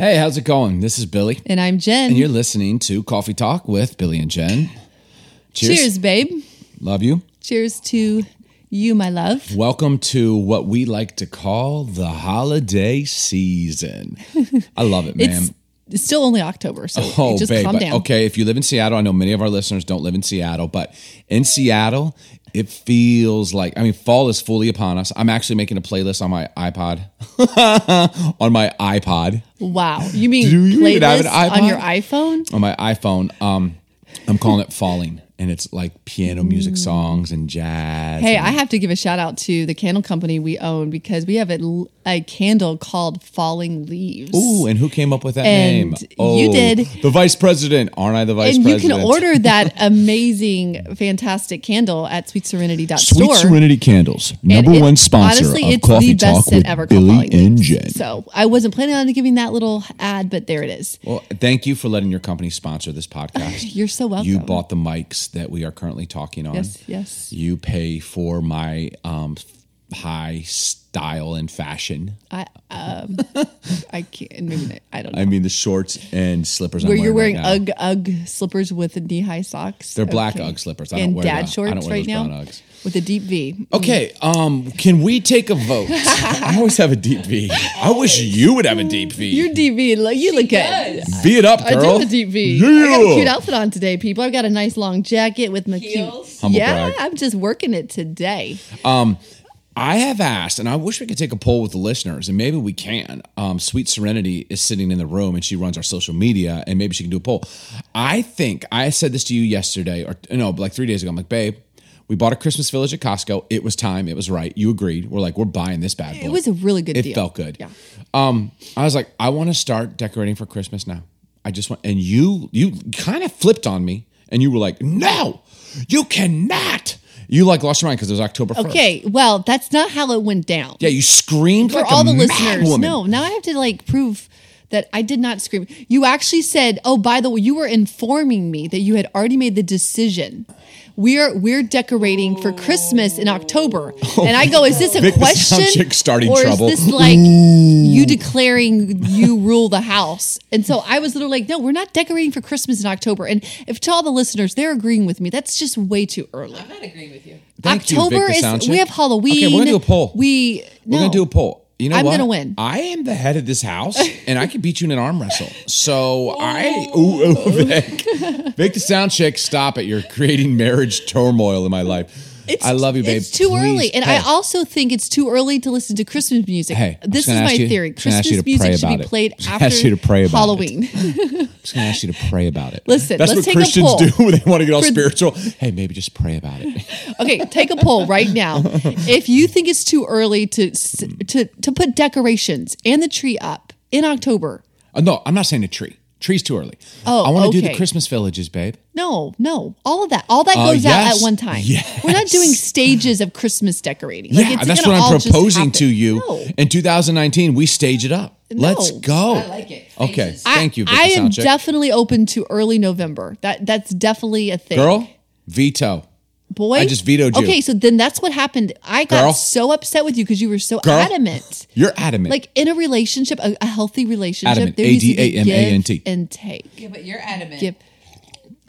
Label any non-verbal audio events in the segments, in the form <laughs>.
Hey, how's it going? This is Billy, And I'm Jen. and you're listening to Coffee Talk with Billy and Jen. Cheers. Cheers, babe. Love you. Cheers to you, my love. Welcome to what we like to call the holiday season. I love it, <laughs> man. It's, it's still only October, so Oh, just babe. calm down. Okay, if you live in Seattle, I know many of our listeners don't live in Seattle, but in Seattle, it feels like I mean, fall is fully upon us. I'm actually making a playlist on my iPod, <laughs> on my iPod, Wow. You mean Do you playlist on your iPhone? on my iPhone. Um, I'm calling it "Falling," and it's like piano music mm. songs and jazz. Hey, and- I have to give a shout out to the candle company we own because we have a, a candle called Falling Leaves. Ooh, and who came up with that And name? you oh, did. The vice president. Aren't I the vice President? and you can order <laughs> that amazing, fantastic candle at sweetserenity.store. Sweet Serenity Candles, number it- one sponsor honestly, of it's Coffee the best Talk with ever Billy and Jen. So I wasn't planning on giving that little ad, but there it is. Well, thank you for letting your company sponsor this <laughs> podcast. You're so welcome. You bought the mics that we are currently talking on. Yes, yes. You pay for my um, high style and fashion. I um, I can't. Maybe not, I don't know. I mean, the shorts and slippers. Where I'm you're wearing right now. UGG UGG slippers with knee high socks. They're black Okay. UGG slippers. I don't and wear dad the- I don't wear right those now brown Uggs. with a deep V. Okay, um, can we take a vote? <laughs> I always have a deep V. I wish you would have a deep V. Your deep V, look, you look good. V it up, girl. I do have a deep V. I got a cute outfit on today, people. I've got a nice long jacket with my Heels? cute. Humble yeah, brag. I'm just working it today. I have asked, and I wish we could take a poll with the listeners, and maybe we can. Um, Sweet Serenity is sitting in the room, and she runs our social media, and maybe she can do a poll. I think I said this to you yesterday, or no, like three days ago. I'm like, babe, we bought a Christmas village at Costco. It was time. It was right. You agreed. We're like, we're buying this bad boy. It was a really good deal. It deal. felt good. Yeah. Um, I was like, I want to start decorating for Christmas now. I just want, and you, you kind of flipped on me, and you were like, no, you cannot. You like lost your mind because it was October 1st. Okay, well, that's not how it went down. Yeah, you screamed For like all the listeners, woman. no. Now I have to like prove that I did not scream. You actually said, "Oh, by the way, you were informing me that you had already made the decision." We're we're decorating for Christmas in October, oh and I go, "Is this a Vic, <laughs> question, sound chick starting or trouble. is this like you declaring you rule the house?" And so I was literally like, "No, we're not decorating for Christmas in October." And if to all the listeners, they're agreeing with me. That's just way too early. I'm not agreeing with you. Thank you, October Vic, is we have Halloween. Okay, we're gonna do a poll. We We're no. gonna do a poll. You know I'm what? gonna win. I am the head of this house, and I can beat you in an arm wrestle. So <laughs> I, oh. ooh, ooh, Vic, Vic the sound chick, stop it! You're creating marriage turmoil in my life. I love you, babe. It's too Please. early, and Hey, I also think it's too early to listen to Christmas music. Hey, this is my you- theory. just gonna ask you Christmas music should be played after ask you to pray about. Halloween. I'm <laughs> just gonna ask you to pray about it. Listen, that's let's what take a Christians do when they want to get all For- spiritual. Hey, maybe just pray about it. <laughs> okay, take a poll right now. <laughs> If you think it's too early to to to put decorations and the tree up in October, Uh, no, I'm not saying a tree. Tree's too early. Oh, I want to do the. Christmas villages, babe. no, no, all of that, all that Uh, goes out at one time. yes. We're not doing stages of Christmas decorating. Like, yeah, it's that's what I'm proposing to you. No. In 2019, we stage it up. Let's go. I like it. Okay, Phases. thank you. Vic I am sound check. definitely open to early November. That that's definitely a thing. Girl, veto. Boy, I just vetoed you. Okay, so then that's what happened. I got Girl. so upset with you because you were so Girl. adamant. You're adamant. Like in a relationship, a, a healthy relationship, Adamant. there needs to be A-D-A-M-A-N-T. give and take. Yeah, but you're adamant. Give.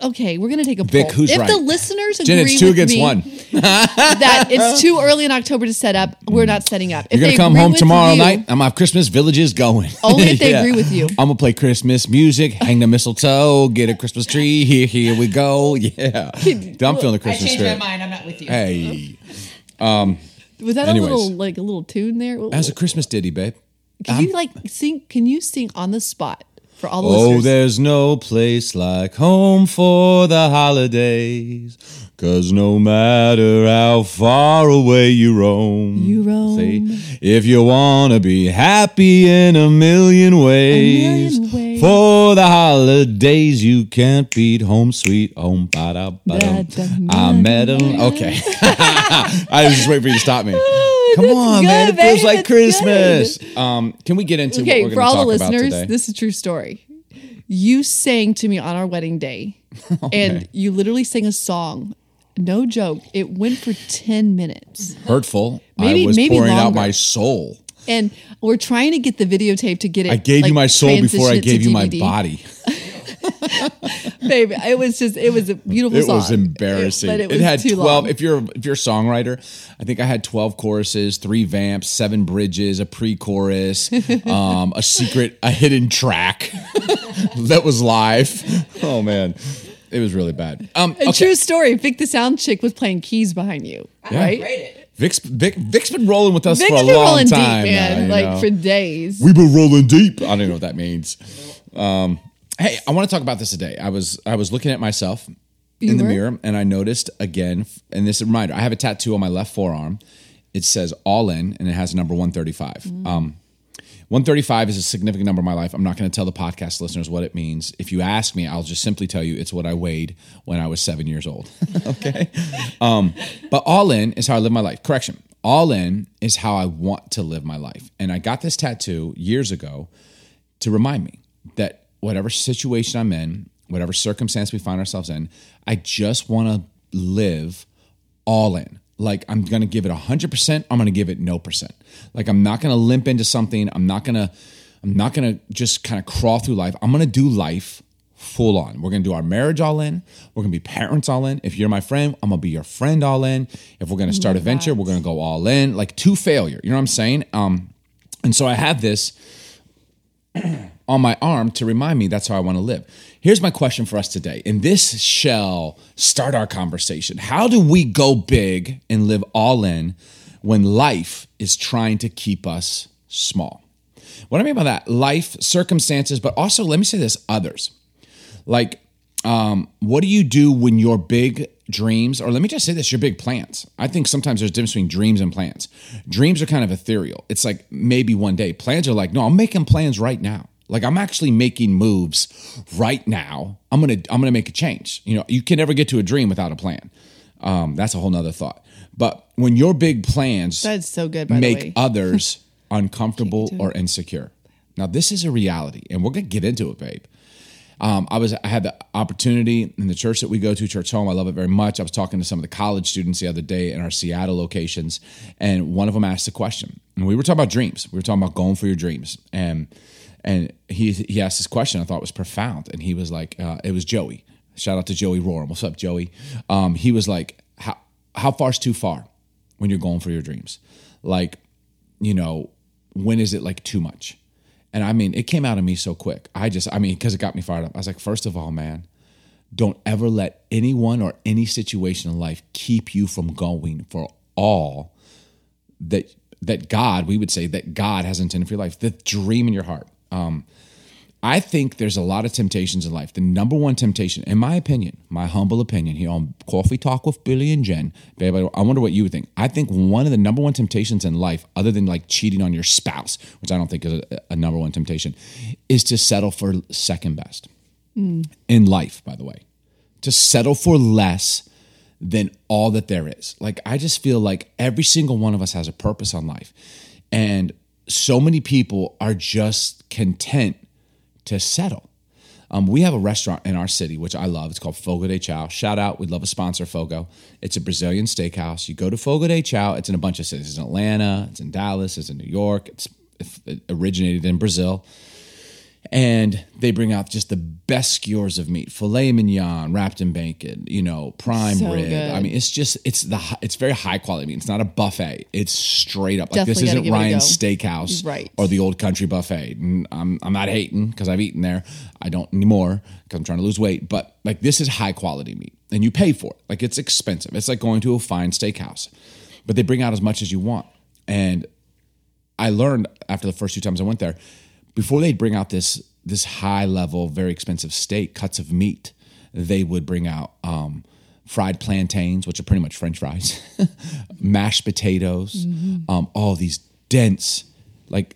Okay, we're gonna take a Vic, poll. who's if right? the listeners agree Jen, agree it's two with against me one. <laughs> that it's too early in October to set up, we're not setting up. If You're gonna they come agree home with tomorrow you- night. I'm gonna have Christmas villages going. <laughs> Only if they agree with you. I'm gonna play Christmas music, hang the mistletoe, get a Christmas tree. Here, here we go. <laughs> Yeah, Dude, I'm feeling the I Christmas changed my spirit. mind. I'm not with you. Hey, um, Was that Anyways. a little like a little tune there? as a Christmas ditty, babe. Can you like sing? Can you sing on the spot for all the Oh, listeners? there's no place like home for the holidays. Cause no matter how far away you roam, You roam. See, if you wanna be happy in a million ways, a million ways. for the holidays you can't beat home sweet home. Ba-da, ba-dum. I met him. Okay, <laughs> I was just waiting for you to stop me. <laughs> <laughs> Come That's on, man! good, It feels baby. like That's Christmas. Um, can we get into okay, what we're for going to all the talk about listeners, today? this is a true story. You sang to me on our wedding day, <laughs> and you literally sang a song. No joke. It went for ten minutes. hurtful. Maybe- I was maybe pouring out longer. my soul. And we're trying to get the videotape to get it. I gave like, you my soul before transition I it to gave you my DVD. body. <laughs> <laughs> Babe, it was just it was a beautiful song. It song. was embarrassing. but It, it, was had too twelve. long. If you're if you're a songwriter, I think I had twelve choruses, three vamps, seven bridges, a pre-chorus, <laughs> um, a secret, a hidden track <laughs> that was live. Oh man, it was really bad. Um, A okay. true story. Vic the sound chick was playing keys behind you, right? Vic's, Vic, Vic's been rolling with us Vic's for a been long rolling time, deep, man, now, like know. for days. We've been rolling deep. I don't know what that means. Um, hey, I want to talk about this today. I was I was looking at myself You in the were? mirror, and I noticed again, and this is a reminder. I have a tattoo on my left forearm. It says "All In," and it has a number one thirty five. Mm. Um, 135 is a significant number in my life. I'm not going to tell the podcast listeners what it means. If you ask me, I'll just simply tell you it's what I weighed when I was seven years old. <laughs> okay. Um, but all in is how I live my life. Correction. All in is how I want to live my life. And I got this tattoo years ago to remind me that whatever situation I'm in, whatever circumstance we find ourselves in, I just want to live all in. Like I'm going to give it 100%, I'm going to give it no percent. Like I'm not going to limp into something. I'm not going to I'm not going to just kind of crawl through life. I'm going to do life full on. We're going to do our marriage all in. We're going to be parents all in. If you're my friend, I'm going to be your friend all in. If we're going to start a venture, we're going to go all in. Like to failure. You know what I'm saying? Um and so I have this <clears throat> on my arm to remind me that's how I want to live. Here's my question for us today, and this shall start our conversation. How do we go big and live all in when life is trying to keep us small? What I mean by that, life, circumstances, but also let me say this others. Like, um, what do you do when your big dreams, or let me just say this, your big plans? I think sometimes there's a difference between dreams and plans. Dreams are kind of ethereal. It's like maybe one day. Plans are like, no, I'm making plans right now. Like I'm actually making moves right now. I'm gonna I'm gonna make a change. You know, you can never get to a dream without a plan. Um, that's a whole nother thought. But when your big plans That's so good, by the make others <laughs> <laughs> uncomfortable or insecure. Now, this is a reality, and we're gonna get into it, babe. Um, I was I had the opportunity in the church that we go to, Churchome. I love it very much. I was talking to some of the college students the other day in our Seattle locations, and one of them asked a question. And we were talking about dreams. We were talking about going for your dreams, and and he he asked this question. I thought was profound, and he was like, uh, "It was Joey. Shout out to Joey Roram. What's up, Joey? Um, he was like, "How how far's too far when you're going for your dreams? Like, you know, when is it like too much?" And I mean, it came out of me so quick. I just, I mean, because it got me fired up. I was like, first of all, man, don't ever let anyone or any situation in life keep you from going for all that that God, we would say that God has intended for your life, the dream in your heart. Um, I think there's a lot of temptations in life. The number one temptation, in my opinion, my humble opinion here on Coffee Talk with Billy and Jen, babe, I wonder what you would think. I think one of the number one temptations in life, other than like cheating on your spouse, which I don't think is a, a number one temptation, is to settle for second best in life, by the way. To settle for less than all that there is. Like, I just feel like every single one of us has a purpose on life. And so many people are just content to settle. Um, we have a restaurant in our city, which I love. It's called Fogo de Chao. Shout out. We'd love a sponsor, Fogo. It's a Brazilian steakhouse. You go to Fogo de Chao. It's in a bunch of cities. It's in Atlanta. It's in Dallas. It's in New York. It's it originated in Brazil and they bring out just the best skewers of meat filet mignon wrapped in bacon you know prime So rib. Good. i mean it's just it's the it's very high quality meat. It's not a buffet. It's straight up. Like Definitely this isn't give it a ryan's steakhouse Right. or the old country buffet. And i'm, I'm not hating because i've eaten there. I don't anymore because i'm trying to lose weight. But like this is high quality meat and you pay for it. Like it's expensive. It's like going to a fine steakhouse. But they bring out as much as you want. And I learned after the first two times I went there, before they'd bring out this this high level, very expensive steak, cuts of meat, they would bring out um, fried plantains, which are pretty much French fries, <laughs> mashed potatoes, um, all these dense, like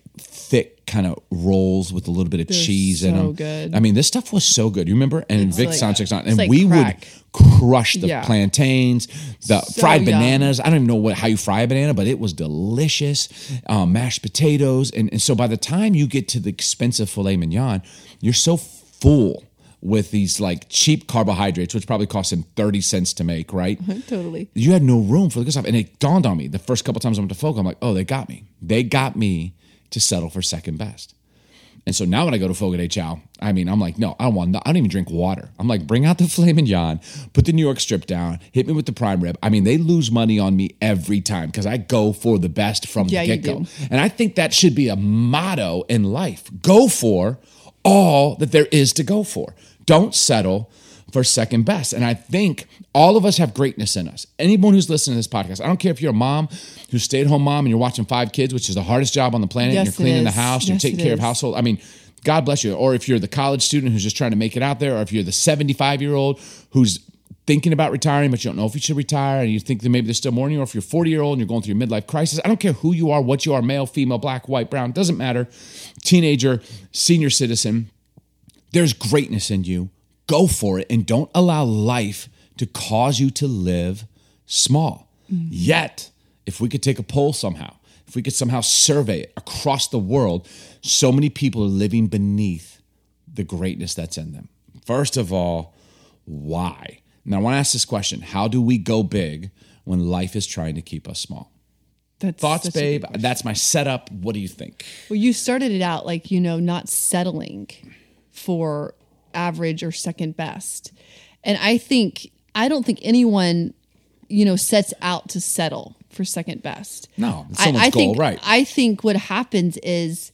kind of rolls with a little bit of They're cheese in so them. good. I mean, this stuff was so good. You remember? And Vic like- Soundcheck's on, and like we crack. would crush the Yeah. plantains, the So fried yum. bananas. I don't even know what how you fry a banana, but it was delicious. Um, mashed potatoes, and, and so by the time you get to the expensive filet mignon, you're so full with these like cheap carbohydrates, which probably cost him thirty cents to make, right? <laughs> totally. You had no room for the good stuff, and it dawned on me the first couple times I went to Folk. I'm like, oh, they got me. They got me to settle for second best. And so now when I go to Fogo de Chao, I mean, I'm like, no, I don't want, I don't even drink water. I'm like, bring out the <laughs> Flamin' Jan, put the New York strip down, hit me with the prime rib. I mean, they lose money on me every time because I go for the best from Yeah, the get go. And I think that should be a motto in life. Go for all that there is to go for. Don't settle for second best. And I think all of us have greatness in us. Anyone who's listening to this podcast, I don't care if you're a mom who's stay at home mom and you're watching five kids, which is the hardest job on the planet, Yes, and you're cleaning the is. house, you're taking care of household. I mean, God bless you. Or if you're the college student who's just trying to make it out there, or if you're the 75 year old who's thinking about retiring, but you don't know if you should retire and you think that maybe there's still more in you, or if you're 40 year old and you're going through your midlife crisis. I don't care who you are, what you are, male, female, black, white, brown, doesn't matter. Teenager, senior citizen, there's greatness in you. Go for it and don't allow life to cause you to live small. Yet, if we could take a poll somehow, if we could somehow survey it across the world, so many people are living beneath the greatness that's in them. First of all, why? Now, I want to ask this question How do we go big when life is trying to keep us small? That's Thoughts, babe? That's my setup. What do you think? Well, you started it out like, you know, not settling for average or second best. And I think, I don't think anyone, you know, sets out to settle for second best. No, it's I- I, goal, think, right. I think what happens is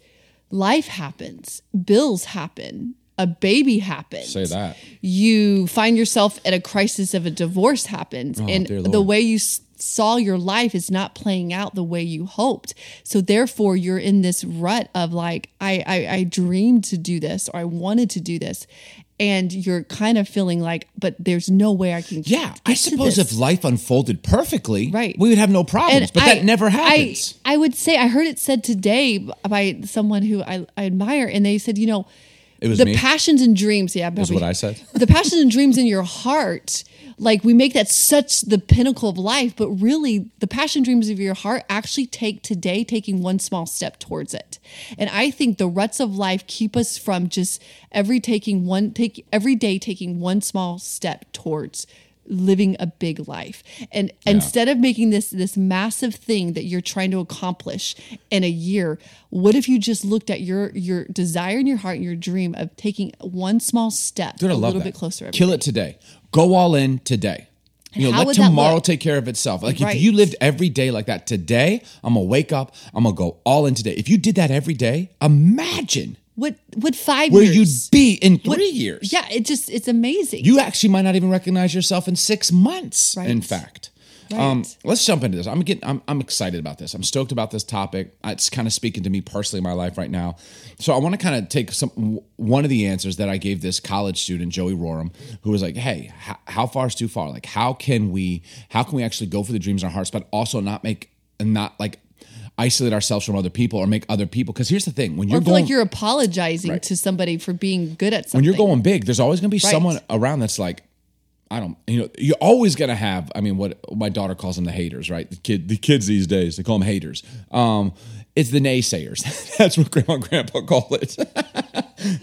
life happens, bills happen, a baby happens. Say that. You find yourself at a crisis of a divorce happens, oh, and Oh, dear the way you saw your life is not playing out the way you hoped. So therefore, you're in this rut of like, I, I, I dreamed to do this, or I wanted to do this, and you're kind of feeling like, but there's no way I can. Yeah, I suppose if life unfolded perfectly, Right. we would have no problems. but that never happens. I, I would say I heard it said today by someone who I, I admire, and they said, you know, It was the me? passions and dreams. Yeah, That's probably- what I said. The passions and dreams in your heart, like we make that such the pinnacle of life, but really the passion dreams of your heart actually take today taking one small step towards it. And I think the ruts of life keep us from just every taking one take every day taking one small step towards living a big life and instead of making this this massive thing that you're trying to accomplish in a year what if you just looked at your your desire in your heart and your dream of taking one small step Dude, a little that. bit closer Kill day? it today. Go all in today. You know, how let tomorrow take care of itself. Like Right. if you lived every day like that today, I'm gonna wake up. I'm gonna go all in today. If you did that every day, imagine what what five where years you'd be in three What- years. yeah it just it's amazing You actually might not even recognize yourself in six months. Right. In fact. Right. Um, let's jump into this. I'm getting, I'm, I'm excited about this. I'm stoked about this topic. It's kind of speaking to me personally in my life right now. So I want to kind of take some one of the answers that I gave this college student, Joey Roram, who was like, "Hey, how, how far is too far? Like, how can we, how can we actually go for the dreams in our hearts, but also not make, and not like isolate ourselves from other people or make other people? Because here's the thing: when you're going, like you're apologizing to somebody for being good at something when you're going big, there's always going to be Right. someone around that's like, I don't, you know, you're always going to have. I mean, what my daughter calls them the haters, right? The kid, the kids these days, they call them haters. Um, it's the naysayers. <laughs> that's what grandma and grandpa call it.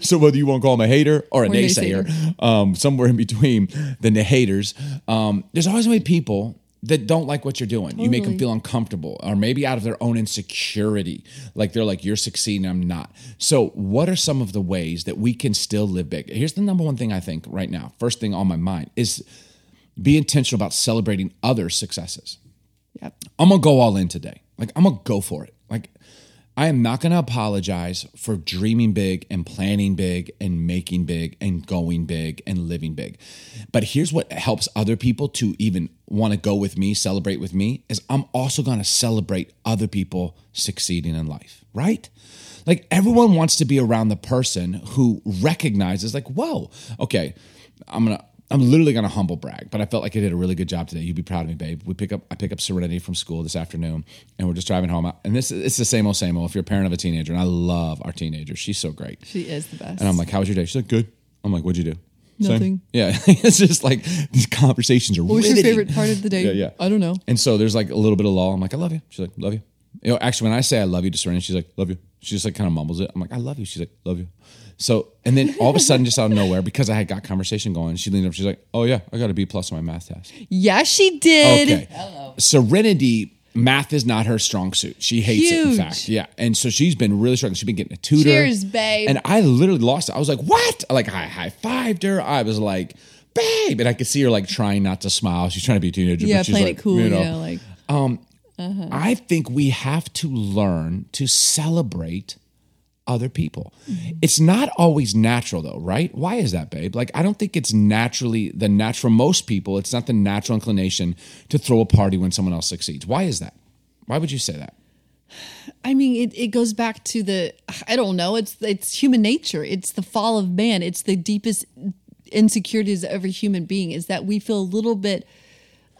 <laughs> so whether you want to call them a hater or a Or naysayer, um, somewhere in between the na- haters, um, there's always going to be people that don't like what you're doing. You make them feel uncomfortable or maybe out of their own insecurity. Like they're like, you're succeeding, I'm not. So, what are some of the ways that we can still live big? Here's the number one thing I think right now, first thing on my mind is be intentional about celebrating other successes. Yep. I'm gonna go all in today. Like I'm gonna go for it. I am not gonna apologize for dreaming big and planning big and making big and going big and living big. But here's what helps other people to even want to go with me, celebrate with me, is I'm also gonna celebrate other people succeeding in life, right? Like everyone wants to be around the person who recognizes, like, whoa, okay, I'm gonna I'm literally gonna humble brag, but I felt like I did a really good job today. You'd be proud of me, babe. We pick up I pick up Serenity from school this afternoon, and we're just driving home. And this it's the same old same old. If you're a parent of a teenager, and I love our teenager, she's so great. she is the best And I'm like, "How was your day?" She's like, "Good." I'm like, "What'd you do?" Same. Nothing. Yeah, <laughs> it's just like these conversations are. what was your favorite part of the day Yeah, yeah. i don't know And so there's like a little bit of law. I'm like, I love you. She's like, love you. You know, actually, when I say I love you to Serenity, she's like, love you. She just like kind of mumbles it. I'm like, I love you. She's like, love you. So, and then all of a sudden, <laughs> just out of nowhere, because I had got conversation going, she leaned up. She's like, oh yeah, I got a B plus on my math test. yes she did Okay. Serenity Math is not her strong suit. She hates it, in Huge. fact. Yeah. And so she's been really struggling. She's been getting a tutor. Cheers, babe. And I literally lost it. I was like, what? Like, I high fived her. I was like, babe. And I could see her like trying not to smile. She's trying to be a teenager. Yeah, but she's playing like, it cool, you know, like um, uh-huh. I think we have to learn to celebrate other people. It's not always natural though, right? Why is that, babe? Like I don't think it's naturally the natural most people, it's not the natural inclination to throw a party when someone else succeeds. Why is that? Why would you say that? I mean, it, it goes back to the I don't know. It's it's human nature. It's the fall of man. It's the deepest insecurities of every human being is that we feel a little bit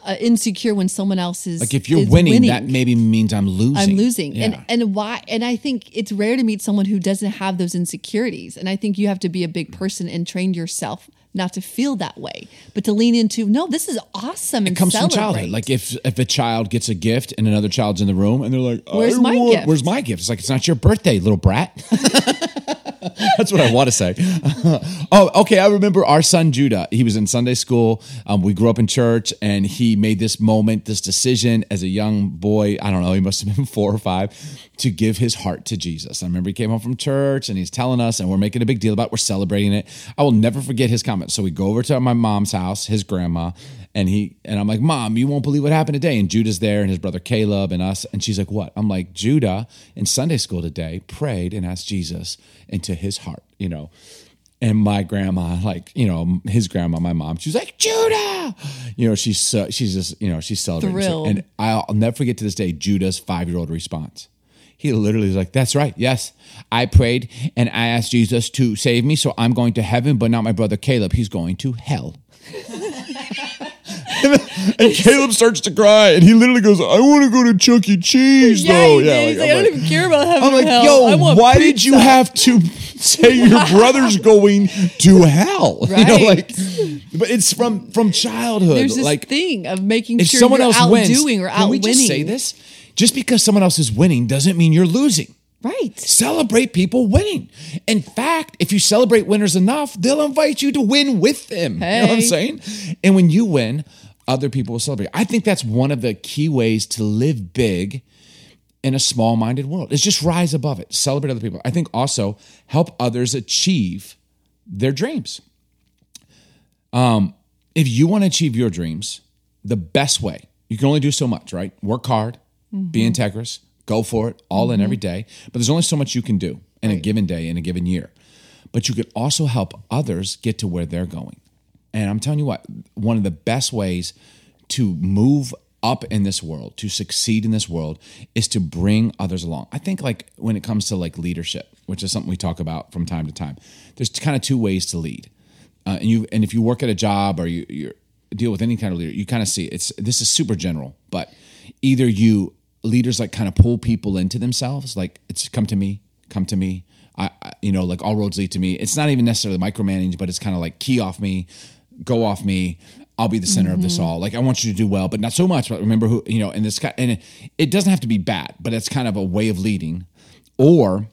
uh, insecure when someone else is Like if you're is winning, that maybe means I'm losing. I'm losing. Yeah. And and why and I think it's rare to meet someone who doesn't have those insecurities. And I think you have to be a big person and train yourself not to feel that way, but to lean into no, this is awesome and it comes from childhood. Like if if a child gets a gift and another child's in the room and they're like, Where's "I my want- gift?" Where's my gift? It's like it's not your birthday, little brat. <laughs> <laughs> That's what I want to say. <laughs> oh, okay. I remember our son Judah. He was in Sunday school. Um, we grew up in church, and he made this moment, this decision as a young boy. I don't know. He must have been <laughs> four or five to give his heart to Jesus. I remember he came home from church, and he's telling us, and we're making a big deal about. it. We're celebrating it. I will never forget his comment. So we go over to my mom's house, his grandma, and he and I'm like, Mom, you won't believe what happened today. And Judah's there, and his brother Caleb, and us. And she's like, What? I'm like, Judah in Sunday school today prayed and asked Jesus into his heart, you know. And my grandma, like you know, his grandma, my mom, she's like Judah, you know, she's so, she's just you know she's celebrating. Thrilled. and I'll, I'll never forget to this day Judah's five year old response. He literally was like, "That's right. Yes, I prayed and I asked Jesus to save me, so I'm going to heaven, but not my brother Caleb. He's going to hell." <laughs> and Caleb starts to cry, and he literally goes, "I want to go to Chuck E. Cheese, Yeah, though." he did. He's like, I'm I don't even care about heaven I'm like, hell. yo, why did you have to <laughs> say your brother's going to hell? <laughs> You know, like, but it's from from childhood. There's this like, thing of making if sure someone you're else outdoing wins, or can we outwinning. just say this? Just because someone else is winning doesn't mean you're losing. Right. Celebrate people winning. In fact, if you celebrate winners enough, they'll invite you to win with them. You know what I'm saying? And when you win, other people will celebrate. I think that's one of the key ways to live big in a small minded world is just rise above it, celebrate other people. I think also help others achieve their dreams. Um, if you want to achieve your dreams, the best way, you can only do so much, right? Work hard, be integrous, go for it, all in every day. But there's only so much you can do in a given day, in a given year. But you could also help others get to where they're going. And I'm telling you what, one of the best ways to move up in this world, to succeed in this world, is to bring others along. I think like when it comes to like leadership, which is something we talk about from time to time, there's kind of two ways to lead. Uh, and you and if you work at a job or you you deal with any kind of leader, you kind of see it's this is super general, but either you leaders like kind of pull people into themselves, like it's come to me, come to me. I, I you know like all roads lead to me. It's not even necessarily micromanage, but it's kind of like key off me, go off me. I'll be the center of this all. Like I want you to do well, but not so much. But remember who you know. And this kind and it, it doesn't have to be bad, but it's kind of a way of leading, or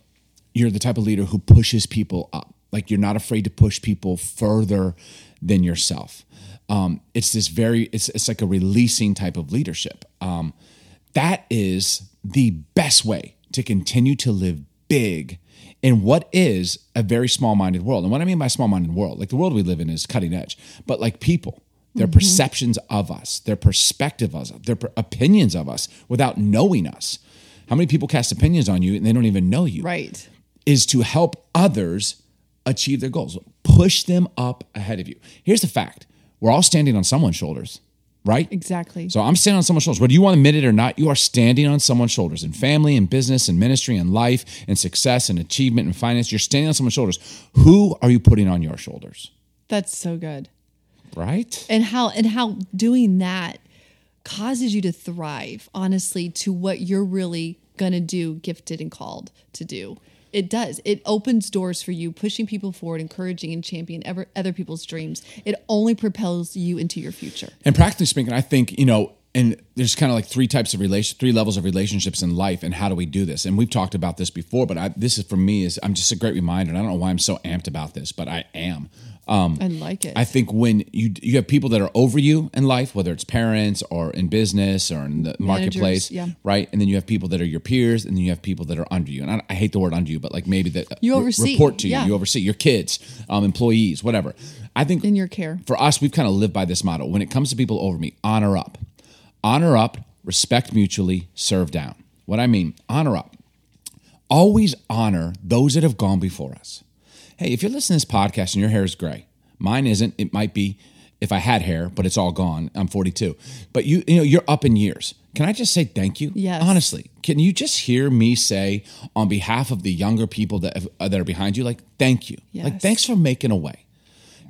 you're the type of leader who pushes people up. Like you're not afraid to push people further than yourself. Um, it's this very, it's, it's like a releasing type of leadership. Um, that is the best way to continue to live big in what is a very small minded world. And what I mean by small minded world, like the world we live in is cutting edge, but like people, their mm-hmm. perceptions of us, their perspective of us, their per- opinions of us without knowing us. How many people cast opinions on you and they don't even know you? Right. is to help others achieve their goals, push them up ahead of you. Here's the fact we're all standing on someone's shoulders, right? Exactly. So I'm standing on someone's shoulders. Whether you want to admit it or not, you are standing on someone's shoulders in family and business and ministry and life and success and achievement and finance. You're standing on someone's shoulders. Who are you putting on your shoulders? That's so good. Right? and how and how doing that causes you to thrive honestly to what you're really gonna do gifted and called to do it does it opens doors for you pushing people forward encouraging and championing ever, other people's dreams it only propels you into your future And practically speaking, I think, you know, and there's kind of like three types of relation, three levels of relationships in life, and how do we do this? And we've talked about this before, but I, this is for me is I'm just a great reminder. And I don't know why I'm so amped about this, but I am. I like it. I think when you you have people that are over you in life, whether it's parents or in business or in the marketplace, yeah. right? And then you have people that are your peers, and then you have people that are under you. And I, I hate the word under you, but like maybe that You re- oversee, report to you, yeah. you oversee your kids, um, employees, whatever. I think in your care. for us, we've kind of lived by this model. When it comes to people over me, honor up, honor up, respect mutually, serve down. What I mean, honor up. Always honor those that have gone before us. Hey, if you're listening to this podcast and your hair is gray, mine isn't. It might be if I had hair, but it's all gone. I'm 42. But you, you know, you're up in years. Can I just say thank you? Yes. Honestly, can you just hear me say on behalf of the younger people that have, uh, that are behind you, like thank you, like thanks for making a way,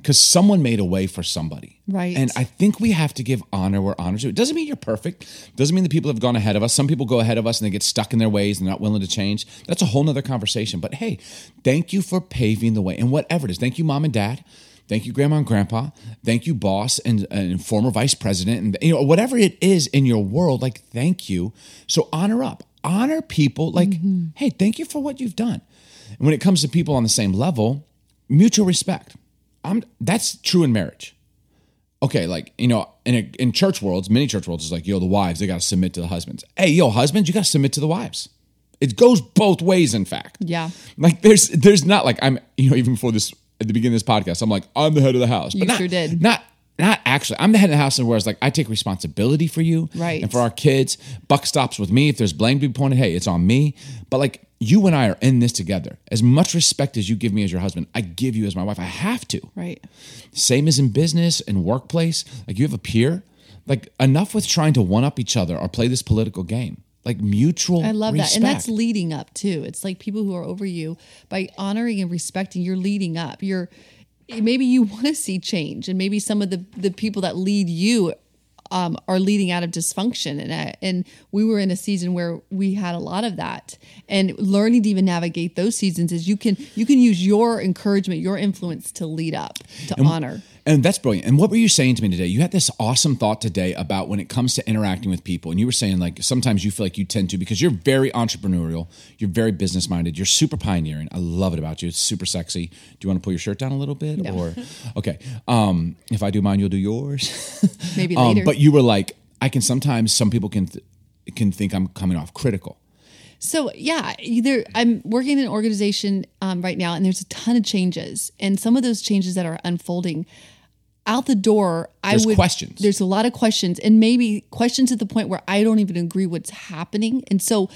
because someone made a way for somebody, Right. And I think we have to give honor where honor's due. It doesn't mean you're perfect. Doesn't mean the people have gone ahead of us. Some people go ahead of us and they get stuck in their ways and they're not willing to change. That's a whole nother conversation. But hey, thank you for paving the way and whatever it is. Thank you, mom and dad. Thank you, grandma and grandpa. Thank you, boss and, and former vice president, and you know whatever it is in your world. Like, thank you. So honor up, honor people. Like, mm-hmm. hey, thank you for what you've done. And when it comes to people on the same level, mutual respect. I'm that's true in marriage okay, like you know, in a, in church worlds, many church worlds, is like yo, the wives they got to submit to the husbands. Hey, yo, husbands, you got to submit to the wives. It goes both ways. In fact, Yeah. Like there's there's not like I'm you know even before this at the beginning of this podcast, I'm like I'm the head of the house. You not, sure did. Not not actually. I'm the head of the house, and whereas like I take responsibility for you, Right. and for our kids. Buck stops with me. If there's blame to be pointed, hey, it's on me. But like you and I are in this together. As much respect as you give me as your husband, I give you as my wife. I have to. Right. Same as in business and workplace. Like you have a peer. Like enough with trying to one up each other or play this political game. Like mutual. I love that. And that's leading up too. It's like people who are over you by honoring and respecting, you're leading up. You're maybe you want to see change and maybe some of the the people that lead you um, are leading out of dysfunction. And I, and we were in a season where we had a lot of that. And learning to even navigate those seasons is you can you can use your encouragement your influence to lead up to honor And that's brilliant. And what were you saying to me today? You had this awesome thought today about when it comes to interacting with people. And you were saying, like, sometimes you feel like you tend to because you're very entrepreneurial, you're very business minded, you're super pioneering. I love it about you. It's super sexy. Do you want to pull your shirt down a little bit? Or, <laughs> okay. Um, if I do mine, you'll do yours. <laughs> maybe Um, later but you were like, I can sometimes, some people can, th- can think I'm coming off critical. So yeah, either I'm working in an organization um, right now, and there's a ton of changes, and some of those changes that are unfolding out the door. There's I would questions. There's a lot of questions, and maybe questions at the point where I don't even agree what's happening, and so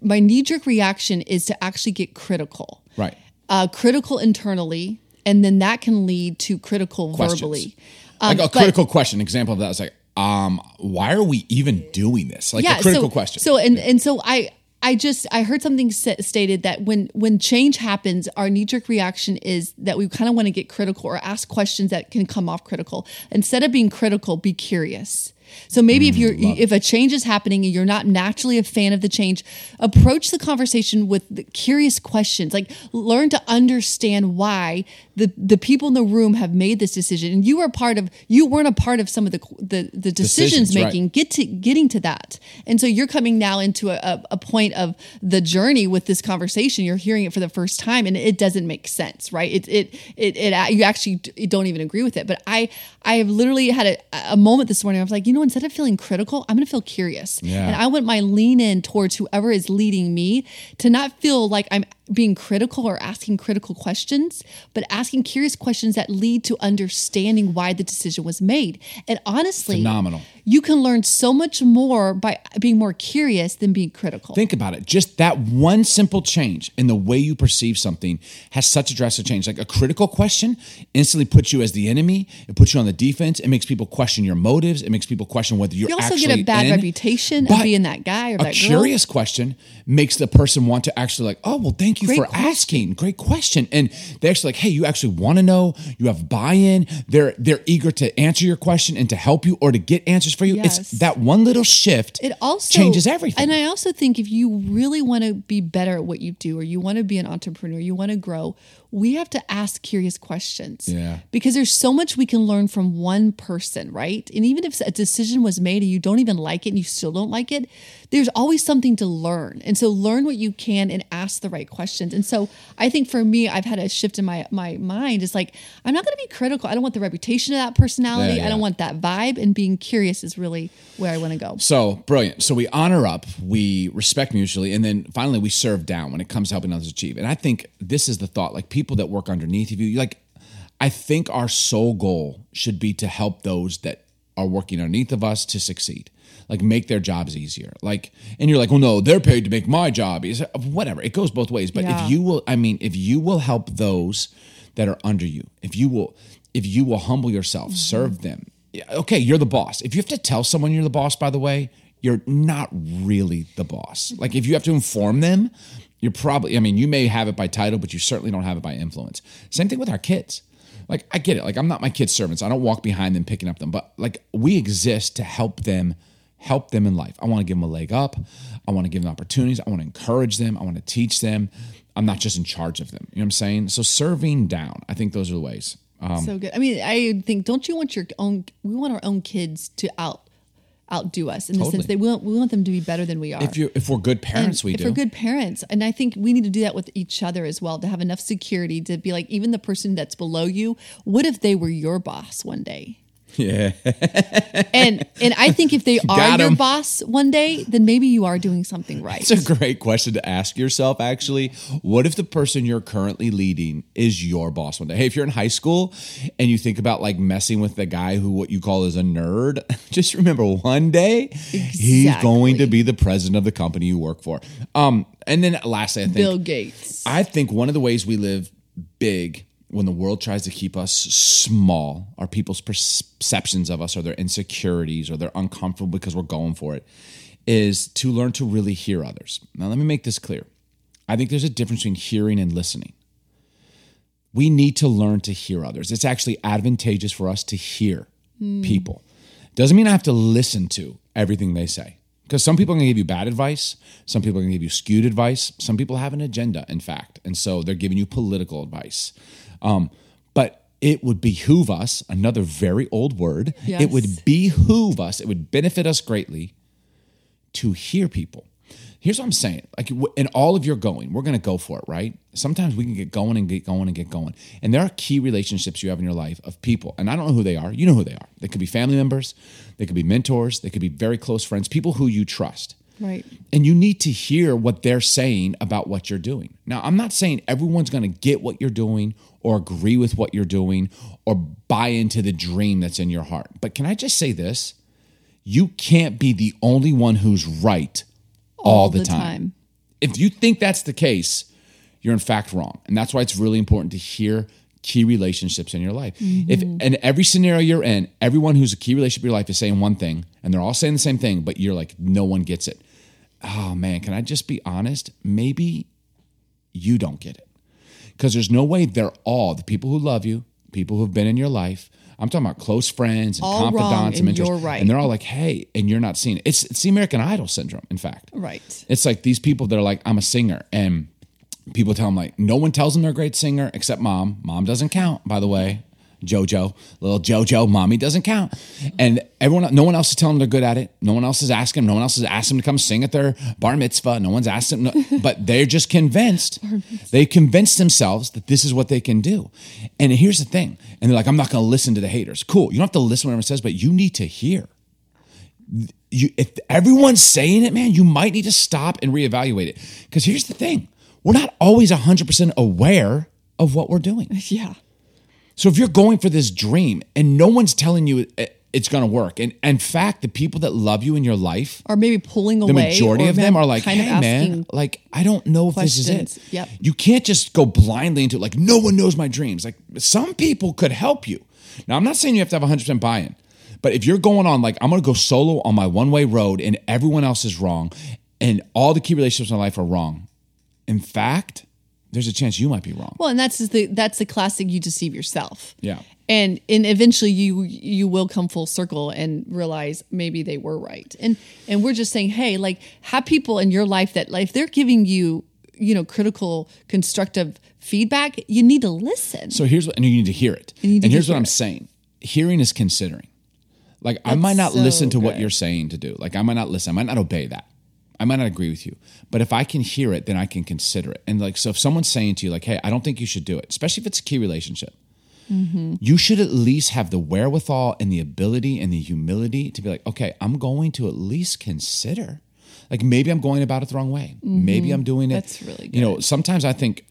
my knee jerk reaction is to actually get critical, Right. uh, critical internally, and then that can lead to critical Questions. verbally. Like a but- critical question. Example of that is like, um, why are we even doing this? Like a critical so, question. So and and so I I just I heard something stated that when when change happens, our knee jerk reaction is that we kind of want to get critical or ask questions that can come off critical. Instead of being critical, be curious. So maybe if Mm, you're if a change is happening and you're not naturally a fan of the change, approach the conversation with the curious questions. Like learn to understand why the the people in the room have made this decision, and you were part of. You weren't a part of some of the the, the decisions, Decisions, right. making. Get to getting to that, and so you're coming now into a, a, a point of the journey with this conversation. You're hearing it for the first time, and it doesn't make sense, right? It it it, it you actually don't even agree with it. But I I have literally had a, a moment this morning. I was like, you know, instead of feeling critical, I'm going to feel curious, Yeah. and I want my lean in towards whoever is leading me to not feel like I'm being critical or asking critical questions, but asking curious questions that lead to understanding why the decision was made. And honestly, Phenomenal. you can learn so much more by being more curious than being critical. Think about it. Just that one simple change in the way you perceive something has such a drastic change. Like a critical question instantly puts you as the enemy. It puts you on the defense. It makes people question your motives. It makes people question whether you're you also get a bad in. reputation of being that guy or that girl. A curious question makes the person want to actually like, oh well, thank thank you Great for asking. Great question. And they're actually like, hey, you actually want to know. You have buy-in. They're they're eager to answer your question and to help you or to get answers for you. Yes. It's that one little shift. it also changes everything. And I also think if you really want to be better at what you do or you want to be an entrepreneur, you want to grow, we have to ask curious questions. Yeah. Because there's so much we can learn from one person, right? And even if a decision was made and you don't even like it and you still don't like it, there's always something to learn. And so learn what you can and ask the right questions. And so I think for me, I've had a shift in my my mind. It's like I'm not going to be critical. I don't want the reputation of that personality. Yeah, I don't want that vibe. And being curious is really where I want to go. So brilliant. So we honor up, we respect mutually, and then finally we serve down when it comes to helping others achieve. And I think this is the thought: like people that work underneath of you, like I think our sole goal should be to help those that are working underneath of us to succeed. Like make their jobs easier. Like, and you're like, well, no, they're paid to make my job easier. Whatever. It goes both ways. But Yeah. if you will, I mean, if you will help those that are under you, if you will, if you will humble yourself, mm-hmm. serve them. Okay, you're the boss. If you have to tell someone you're the boss, by the way, you're not really the boss. Mm-hmm. Like if you have to inform them, you're probably, I mean, you may have it by title, but you certainly don't have it by influence. Same thing with our kids. Like I get it. Like I'm not my kids' servants. I don't walk behind them picking up them, but like we exist to help them help them in life. I want to give them a leg up. I want to give them opportunities. I want to encourage them. I want to teach them. I'm not just in charge of them. You know what I'm saying? So serving down. I think those are the ways. Um, so good. I mean, I think don't you want your own? We want our own kids to out outdo us in the sense they we want, we want them to be better than we are. if you if we're good parents, we if do. we're good parents, and I think we need to do that with each other as well to have enough security to be like even the person that's below you. What if they were your boss one day? Yeah. And and I think if they <laughs> are your boss one day, then maybe you are doing something right. It's a great question to ask yourself, actually. What if the person you're currently leading is your boss one day? Hey, if you're in high school and you think about like messing with the guy who what you call is a nerd, <laughs> just remember one day he's going to be the president of the company you work for. Um, and then lastly, I think Bill Gates. I think one of the ways we live big when the world tries to keep us small our people's perceptions of us or their insecurities or they're uncomfortable because we're going for it is to learn to really hear others. Now, let me make this clear. I think there's a difference between hearing and listening. We need to learn to hear others. It's actually advantageous for us to hear hmm. people. Doesn't mean I have to listen to everything they say. Because some people are going to give you bad advice. Some people are going to give you skewed advice. Some people have an agenda, in fact. And so they're giving you political advice. Um, but it would behoove us, another very old word, Yes. it would behoove us, it would benefit us greatly to hear people. Here's what I'm saying. Like in all of your going, we're going to go for it, right? Sometimes we can get going and get going and get going. And there are key relationships you have in your life of people. And I don't know who they are. You know who they are. They could be family members, they could be mentors, they could be very close friends, people who you trust. Right. And you need to hear what they're saying about what you're doing. Now, I'm not saying everyone's going to get what you're doing or agree with what you're doing or buy into the dream that's in your heart. But can I just say this? You can't be the only one who's right all, the, time. If you think that's the case, you're in fact wrong. And that's why it's really important to hear key relationships in your life. If mm-hmm. in every scenario you're in, everyone who's a key relationship in your life is saying one thing and they're all saying the same thing, but you're like, no one gets it. Oh man, can I just be honest? Maybe you don't get it. Because there's no way they're all the people who love you, people who've been in your life. I'm talking about close friends and All confidants and and mentors. you're right. And they're all like, hey, and you're not seeing it. It's, it's the American Idol syndrome, in fact. Right. It's like these people that are like, I'm a singer. And people tell them, like, no one tells them they're a great singer except mom. Mom doesn't count, by the way. JoJo, little JoJo, mommy doesn't count. And everyone, no one else is telling them they're good at it. No one else is asking them. No one else has asked them to come sing at their bar mitzvah. No one's asked them, no- but they're just convinced. <laughs> They convinced themselves that this is what they can do. And here's the thing. And they're like, I'm not going to listen to the haters. Cool. You don't have to listen to what everyone says, but you need to hear you if everyone's saying it, man, you might need to stop and reevaluate it. Because here's the thing: we're not always 100% aware of what we're doing. <laughs> Yeah. So if you're going for this dream and no one's telling you it's going to work, and in fact, the people that love you in your life, Or maybe pulling the away. The majority of them are like, kind "Hey, man, like I don't know if this is it." Yep. You can't just go blindly into it. Like no one knows my dreams. Like some people could help you. Now, I'm not saying you have to have 100 percent buy-in, but if you're going on like I'm going to go solo on my one-way road and everyone else is wrong, and all the key relationships in my life are wrong. In fact, there's a chance you might be wrong. Well, and that's just the that's the classic you deceive yourself. Yeah. And and eventually you you will come full circle and realize maybe they were right. And and we're just saying, hey, like have people in your life that like if they're giving you, you know, critical, constructive feedback, you need to listen. So here's what, and you need to hear it. and here's what I'm it. saying: hearing is considering. Like I might not so listen to what you're saying to do. Like I might not listen. I might not obey that. I might not agree with you. But if I can hear it, then I can consider it. And like, so if someone's saying to you, like, "Hey, I don't think you should do it," especially if it's a key relationship, Mm-hmm. you should at least have the wherewithal and the ability and the humility to be like, "Okay, I'm going to at least consider." Like maybe I'm going about it the wrong way. Maybe I'm doing it. Mm-hmm. That's really good. You know, sometimes I think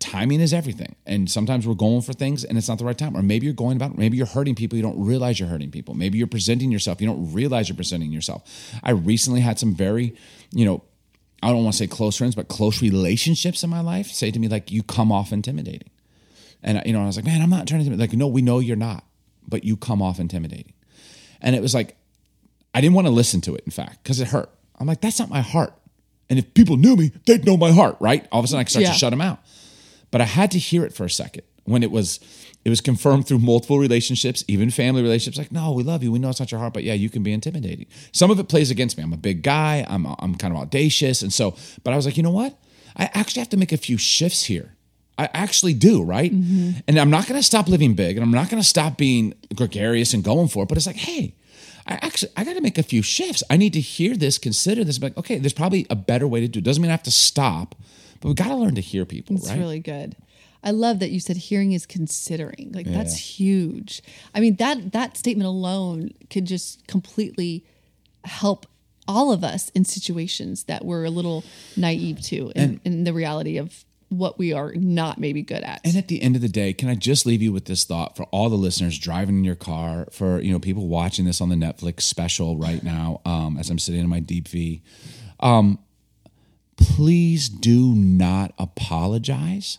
timing is everything. And sometimes we're going for things and it's not the right time. Or maybe you're going about, maybe you're hurting people. You don't realize you're hurting people. Maybe you're presenting yourself. You don't realize you're presenting yourself. I recently had some very, you know, I don't want to say close friends, but close relationships in my life say to me, like, you come off intimidating. And, you know, I was like, man, I'm not trying to, like, no, we know you're not, but you come off intimidating. And it was like, I didn't want to listen to it, in fact, because it hurt. I'm like, that's not my heart. And if people knew me, they'd know my heart, right? All of a sudden, I could start Yeah. to shut them out. But I had to hear it for a second when it was it was confirmed through multiple relationships, even family relationships. Like, no, we love you. We know it's not your heart, but yeah, you can be intimidating. Some of it plays against me. I'm a big guy. I'm I'm kind of audacious, and so. But I was like, you know what? I actually have to make a few shifts here. I actually do, right? Mm-hmm. And I'm not going to stop living big, and I'm not going to stop being gregarious and going for it. But it's like, hey, I actually I got to make a few shifts. I need to hear this, consider this. Be like, okay, there's probably a better way to do it. Doesn't mean I have to stop, but we got to learn to hear people, It's right? really good. I love that you said hearing is considering. Like that's huge. I mean that that statement alone could just completely help all of us in situations that we're a little naive to in, in the reality of what we are not maybe good at. And at the end of the day, can I just leave you with this thought for all the listeners driving in your car, for you know people watching this on the Netflix special right now, um, as I'm sitting in my Deep V. Um, please do not apologize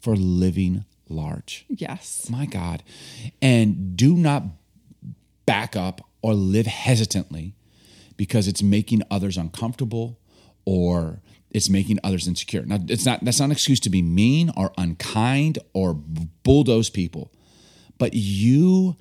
for living large. yes. My God, and do not back up or live hesitantly because it's making others uncomfortable or it's making others insecure. Now, it's not that's not an excuse to be mean or unkind or bulldoze people, but you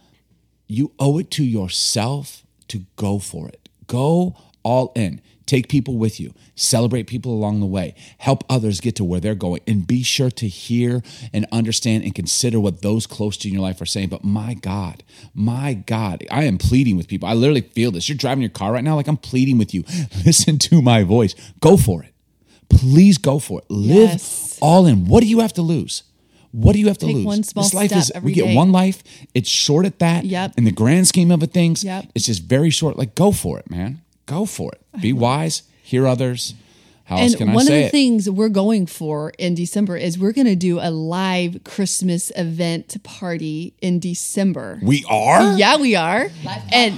you owe it to yourself to go for it. Go all in. Take people with you. Celebrate people along the way. Help others get to where they're going. And be sure to hear and understand and consider what those close to you in your life are saying. But my God, my God, I am pleading with people. I literally feel this. You're driving your car right now, like I'm pleading with you. <laughs> Listen to my voice. Go for it. Please go for it. Live Yes. all in. What do you have to lose? What do you have to Take lose? one small this life step is we get day. one life. It's short at that. Yep. In the grand scheme of it, things, Yep. it's just very short. Like go for it, man. Go for it. Be wise. Hear others. How else And can I one of the it? things we're going for in December is we're going to do a live Christmas event party in December. we are. Yeah, we are. and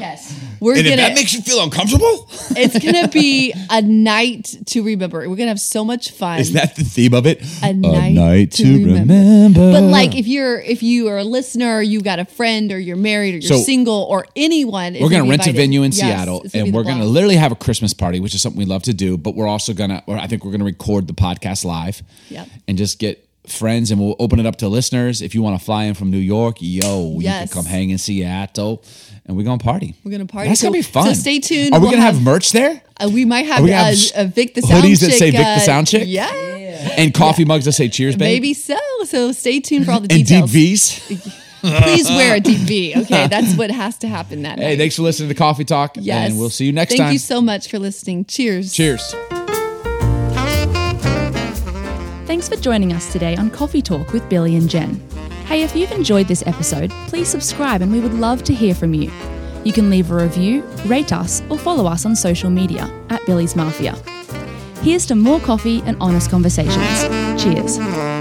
we're And gonna that makes you feel uncomfortable, it's gonna be <laughs> a night to remember. We're gonna have so much fun. is that the theme of it? a night, to, remember. But like if you're if you are a listener, or you got a friend, or you're married, or you're So- single, or anyone, we're going to be rent a venue in Yes, Seattle, and we're going to literally have a Christmas party, which is something we love to do. But we're also going to, or I think we're going to record the podcast live, Yep. and just get friends, and we'll open it up to listeners. If you want to fly in from New York, yo, you can come hang in Seattle, and we're going to party. We're gonna party. That's So- gonna be so fun. stay tuned. Are we We'll gonna have, have- merch there? Uh, we might have, Are we have uh, a Vic the Sound hoodies that Chick, say Vic the uh, Sound Chick? Yeah, And coffee mugs that say "Cheers, baby? maybe so. So stay tuned for all the and deep details. V's. <laughs> Please wear a deep V. Okay, that's what has to happen that day. Hey, night. thanks for listening to Coffee Talk. Yes. And we'll see you next Thank time. Thank you so much for listening. Cheers. Cheers. Thanks for joining us today on Coffee Talk with Billy and Jen. Hey, if you've enjoyed this episode, please subscribe and we would love to hear from you. You can leave a review, rate us, or follow us on social media at Billy's Mafia. Here's to more coffee and honest conversations. Cheers.